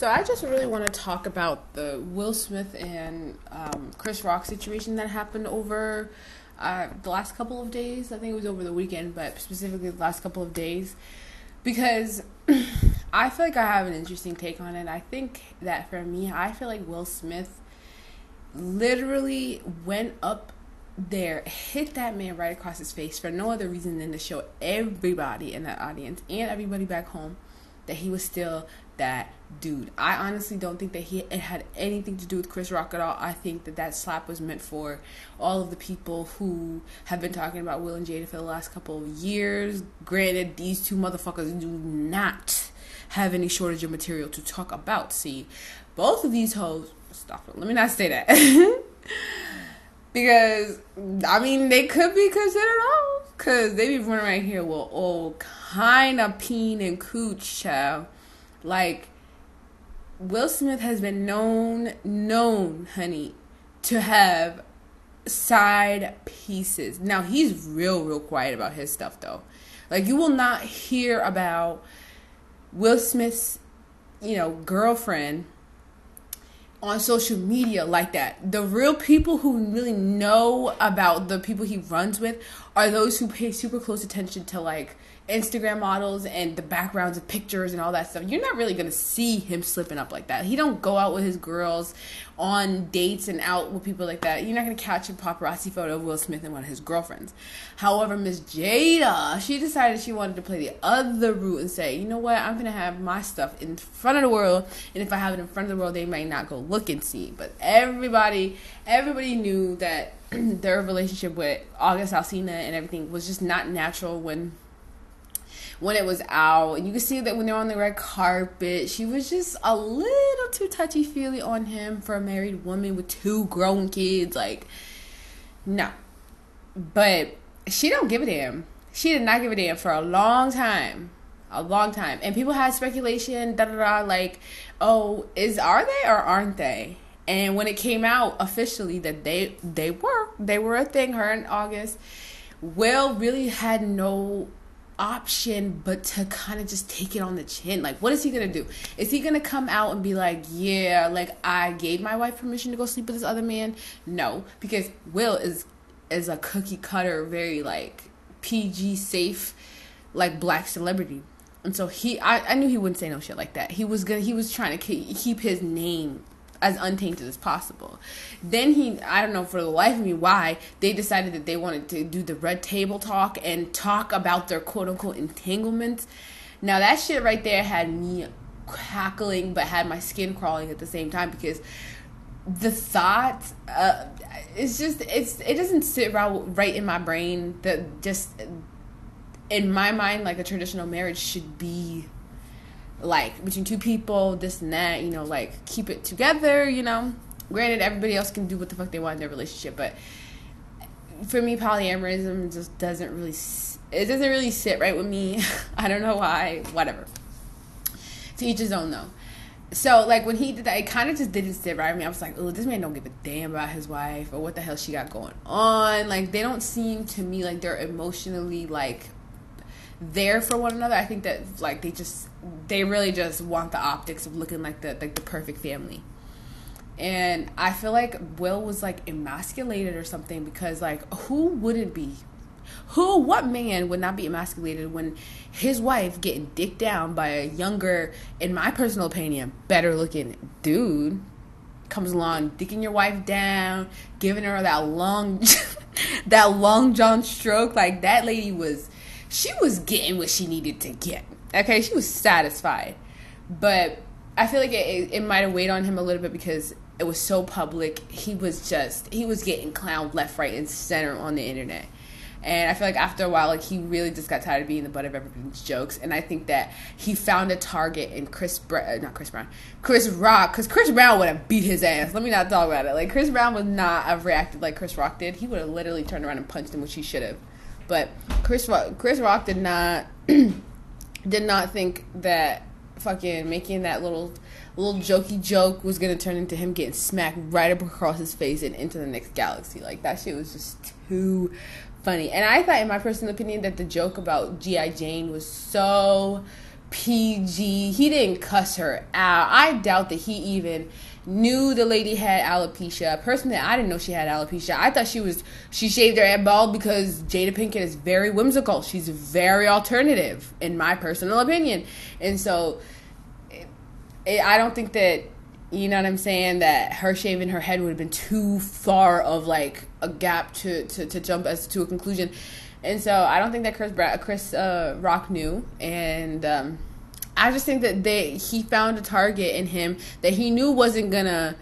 So I just really want to talk about the Will Smith and um, Chris Rock situation that happened over uh, the last couple of days. I think it was over the weekend, but specifically the last couple of days, because I feel like I have an interesting take on it. I think that for me, I feel like Will Smith literally went up there, hit that man right across his face for no other reason than to show everybody in that audience and everybody back home that he was still that dude. I honestly don't think that he it had anything to do with Chris Rock at all. I think that that slap was meant for all of the people who have been talking about Will and Jada for the last couple of years. Granted, these two motherfuckers do not have any shortage of material to talk about. See, both of these hoes. Stop it. Let me not say that. because I mean they could be considered old because they be running around here with all kind of peen and cooch, child. Like, Will Smith has been known, known, honey, to have side pieces. Now, he's real, real quiet about his stuff, though. Like, you will not hear about Will Smith's, you know, girlfriend on social media like that. The real people who really know about the people he runs with are those who pay super close attention to like Instagram models and the backgrounds of pictures and all that stuff, you're not really gonna see him slipping up like that. He don't go out with his girls on dates and out with people like that. You're not gonna catch a paparazzi photo of Will Smith and one of his girlfriends. However, Miss Jada, she decided she wanted to play the other route and say, you know what, I'm gonna have my stuff in front of the world, and if I have it in front of the world, they might not go look and see. But everybody, everybody knew that their relationship with August Alsina and everything was just not natural when when it was out. And you can see that when they're on the red carpet, she was just a little too touchy feely on him for a married woman with two grown kids. Like, no. But she don't give a damn. She did not give a damn for a long time. A long time. And people had speculation, da da da, like, oh, is are they or aren't they? And when it came out officially that they they were, they were a thing, her in August, Will really had no option but to kind of just take it on the chin. Like, what is he gonna do? Is he gonna come out and be like, yeah, like I gave my wife permission to go sleep with this other man? No, because Will is is a cookie cutter, very like PG safe, like black celebrity. And so he, I, I knew he wouldn't say no shit like that. He was gonna, he was trying to keep his name as untainted as possible. Then he, I don't know for the life of me why, they decided that they wanted to do the red table talk and talk about their quote unquote entanglements. Now, that shit right there had me cackling but had my skin crawling at the same time because the thought uh, it's just it's it doesn't sit right, right in my brain that just in my mind like a traditional marriage should be like between two people, this and that, you know, like keep it together, you know. Granted, everybody else can do what the fuck they want in their relationship, but for me, polyamorism just doesn't really, it doesn't really sit right with me. I don't know why, whatever. To each his own, though. So, like, when he did that, it kind of just didn't sit right with me. I was like, oh, this man don't give a damn about his wife or what the hell she got going on. Like, they don't seem to me like they're emotionally, like, there for one another. I think that like they just they really just want the optics of looking like the like the perfect family. And I feel like Will was like emasculated or something because like who wouldn't be? Who what man would not be emasculated when his wife getting dicked down by a younger, in my personal opinion, better looking dude comes along, dicking your wife down, giving her that long that long John stroke. Like that lady was she was getting what she needed to get. Okay, she was satisfied. But I feel like it, it, might have weighed on him a little bit because it was so public. He was just, he was getting clowned left, right, and center on the internet. And I feel like after a while, like he really just got tired of being the butt of everybody's jokes. And I think that he found a target in Chris Brown, uh, not Chris Brown, Chris Rock, because Chris Brown would have beat his ass. Let me not talk about it. Like Chris Brown would not have reacted like Chris Rock did. He would have literally turned around and punched him, which he should have. But Chris Rock, Chris Rock did not did not think that fucking making that little little jokey joke was gonna turn into him getting smacked right up across his face and into the next galaxy. Like that shit was just too funny. And I thought, in my personal opinion, that the joke about GI Jane was so PG. He didn't cuss her out. I doubt that he even knew the lady had alopecia. Personally, I didn't know she had alopecia. I thought she was she shaved her head bald because Jada Pinkett is very whimsical. She's very alternative, in my personal opinion, and so it, it, I don't think that you know what I'm saying that her shaving her head would have been too far of like a gap to to, to jump as to a conclusion. And so I don't think that Chris Bra- Chris uh, Rock knew, and um, I just think that they he found a target in him that he knew wasn't gonna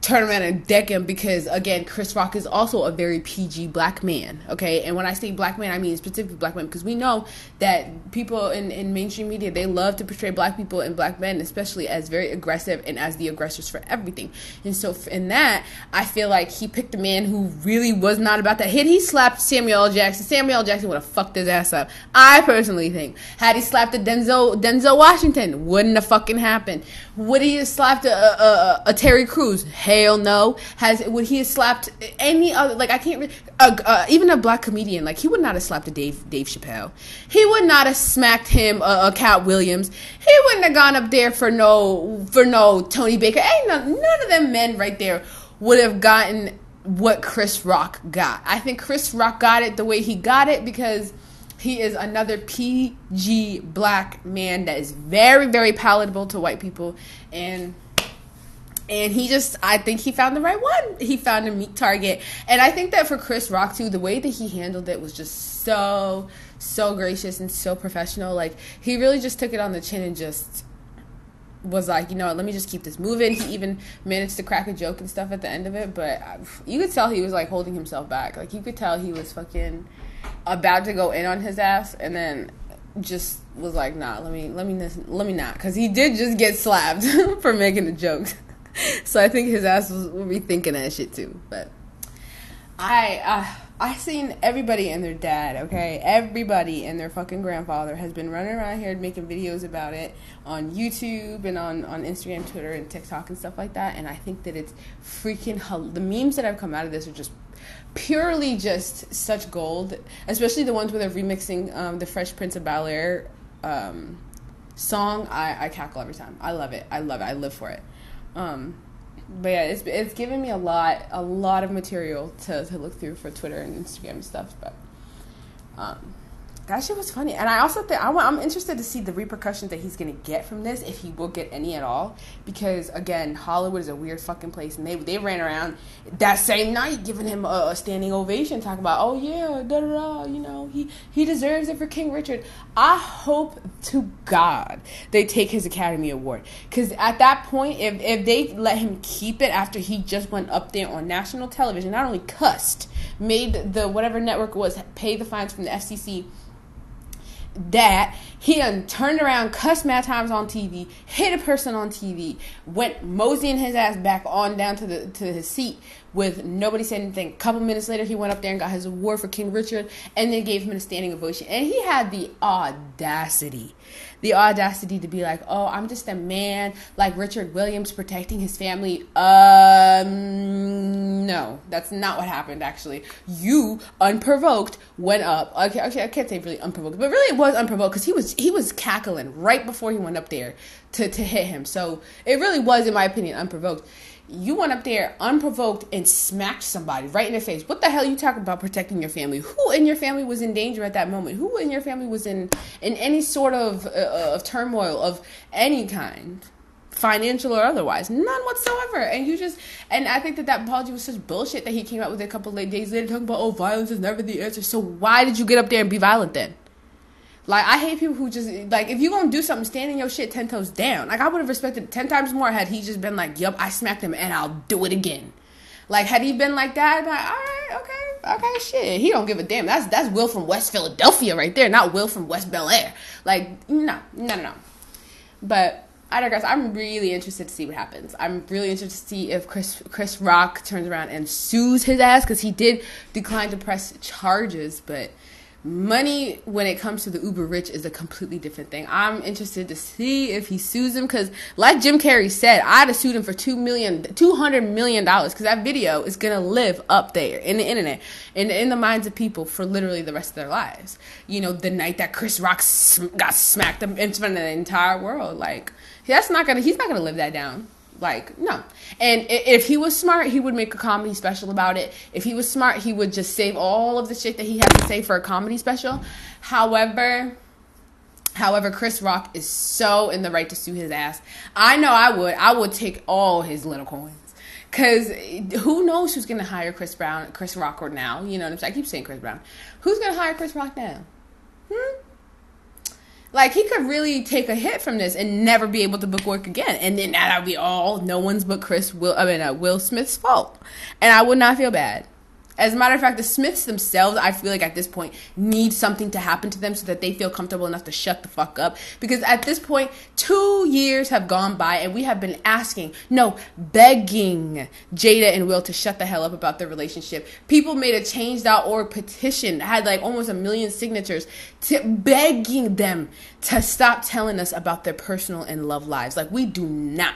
turn around and deck him because again chris rock is also a very pg black man okay? And when i say black man i mean specifically black men because we know that people in, in mainstream media they love to portray black people and black men especially as very aggressive and as the aggressors for everything. And so in that i feel like he picked a man who really was not about that hit. He slapped samuel jackson. Samuel jackson would have fucked his ass up. I personally think had he slapped a denzel denzel washington wouldn't have fucking happened would he have slapped a, a, a, a terry crews Hell no. Has would he have slapped any other? Like I can't. Uh, uh, even a black comedian, like he would not have slapped a Dave Dave Chappelle. He would not have smacked him uh, a Katt Williams. He wouldn't have gone up there for no for no Tony Baker. Ain't none of them men right there would have gotten what Chris Rock got. I think Chris Rock got it the way he got it because he is another PG black man that is very very palatable to white people. And and he just i think he found the right one. He found a meat target. And i think that for chris rock too the way that he handled it was just so so gracious and so professional. Like he really just took it on the chin and just was like you know let me just keep this moving. He even managed to crack a joke and stuff at the end of it but you could tell he was like holding himself back. Like you could tell he was fucking about to go in on his ass and then just was like nah let me let me let me not. Because he did just get slapped for making a joke. So I think his ass was, will be thinking that shit too. But I uh, I seen everybody and their dad. Okay, everybody and their fucking grandfather has been running around here making videos about it on YouTube and on on Instagram, Twitter, and TikTok and stuff like that. And I think that it's freaking the memes that have come out of this are just purely just such gold, especially the ones where they're remixing um, the Fresh Prince of Bel Air um, song. I, I cackle every time. I love it. I love it. I live for it. Um, but yeah, it's it's given me a lot a lot of material to, to look through for Twitter and Instagram stuff. But um, that shit was funny, and I also think I want, I'm interested to see the repercussions that he's gonna get from this, if he will get any at all. Because again, Hollywood is a weird fucking place, and they they ran around that same night giving him a, a standing ovation, talking about, oh yeah, da da da, you know, he he deserves it for King Richard. I hope to God they take his Academy Award, because at that point, if if they let him keep it after he just went up there on national television, not only cussed, made the whatever network was pay the fines from the FCC that he turned around, cussed mad times on TV, hit a person on TV, went moseying his ass back on down to the to his seat with nobody said anything. A couple minutes later, he went up there and got his award for King Richard, and then gave him a standing ovation. And he had the audacity the audacity to be like, oh, I'm just a man like Richard Williams protecting his family. Um, no, that's not what happened, actually. You, unprovoked, went up. Okay, okay, I can't say really unprovoked, but really it was unprovoked because he was, he was cackling right before he went up there to, to hit him. So it really was, in my opinion, unprovoked you went up there unprovoked and smacked somebody right in the face. What the hell are you talking about protecting your family? Who in your family was in danger at that moment? Who in your family was in in any sort of uh, of turmoil of any kind? financial or otherwise none whatsoever and you just and i think that that apology was such bullshit that he came out with a couple of days later talking about oh violence is never the answer so why did you get up there and be violent then like I hate people who just like if you gonna do something, stand in your shit ten toes down. Like I would have respected ten times more had he just been like, "Yup, I smacked him and I'll do it again." Like had he been like that, I'd be like all right, okay, okay, shit. He don't give a damn. That's that's Will from West Philadelphia right there, not Will from West Bel Air. Like no, no, no, no. But I digress. I'm really interested to see what happens. I'm really interested to see if Chris Chris Rock turns around and sues his ass because he did decline to press charges, but money when it comes to the uber rich is a completely different thing. I'm interested to see if he sues him because, like Jim Carrey said, I'd have sued him for two million, two hundred million dollars because that video is gonna live up there in the internet and in the minds of people for literally the rest of their lives. You know, the night that Chris Rock got smacked in front of the entire world, like that's not gonna, he's not gonna live that down. Like, no. And if he was smart, he would make a comedy special about it. If he was smart, he would just save all of the shit that he has to say for a comedy special. However, however, Chris Rock is so in the right to sue his ass. I know I would. I would take all his little coins. Cause who knows who's gonna hire Chris Brown, Chris Rock, or now? You know what I'm saying? I keep saying Chris Brown. Who's gonna hire Chris Rock now? Hmm? Like he could really take a hit from this and never be able to book work again, and then that'll be all no one's but Chris Will. I mean uh, Will Smith's fault, and I would not feel bad. As a matter of fact, the Smiths themselves, I feel like at this point, need something to happen to them so that they feel comfortable enough to shut the fuck up. Because at this point, two years have gone by and we have been asking, no, begging Jada and Will to shut the hell up about their relationship. People made a change.org petition, had like almost a million signatures, to begging them to stop telling us about their personal and love lives. Like, we do not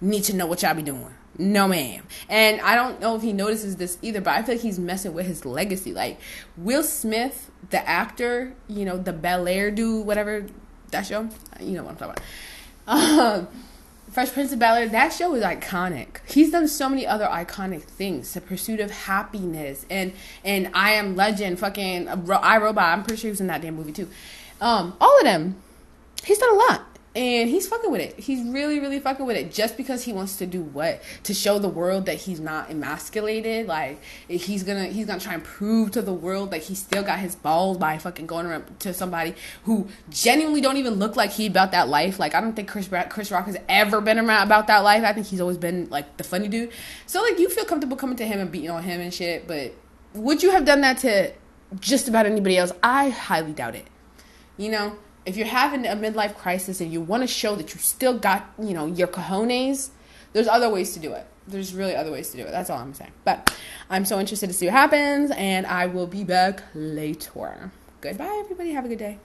need to know what y'all be doing. No, ma'am. And I don't know if he notices this either, but I feel like he's messing with his legacy. Like Will Smith, the actor, you know, the Bel Air dude, whatever that show, you know what I'm talking about. Um, Fresh Prince of Bel Air, that show is iconic. He's done so many other iconic things. The Pursuit of Happiness and and I Am Legend, fucking I Robot. I'm pretty sure he was in that damn movie too. Um, all of them. He's done a lot and he's fucking with it. He's really, really fucking with it. Just because he wants to do what to show the world that he's not emasculated. Like he's gonna he's gonna try and prove to the world that he still got his balls by fucking going around to somebody who genuinely don't even look like he about that life. Like I don't think Chris Chris Rock has ever been around about that life. I think he's always been like the funny dude. So like you feel comfortable coming to him and beating on him and shit. But would you have done that to just about anybody else? I highly doubt it. You know if you're having a midlife crisis and you want to show that you still got, you know, your cojones, there's other ways to do it. There's really other ways to do it. That's all I'm saying. But I'm so interested to see what happens, and I will be back later. Goodbye, everybody. Have a good day.